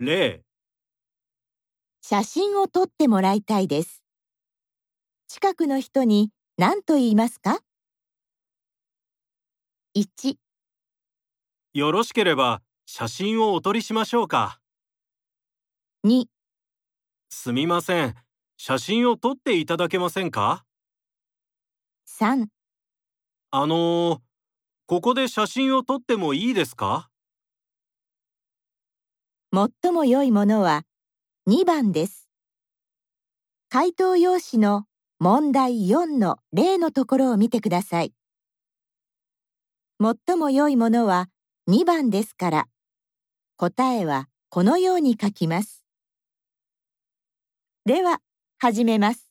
例、写真を撮ってもらいたいです。近くの人に何と言いますか ?1、よろしければ写真をお撮りしましょうか。2、すみません。写真を撮っていただけませんか？3あのー、ここで写真を撮ってもいいですか？最も良いものは2番です。回答用紙の問題4の例のところを見てください。最も良いものは2番ですから、答えはこのように書きます。では、始めます。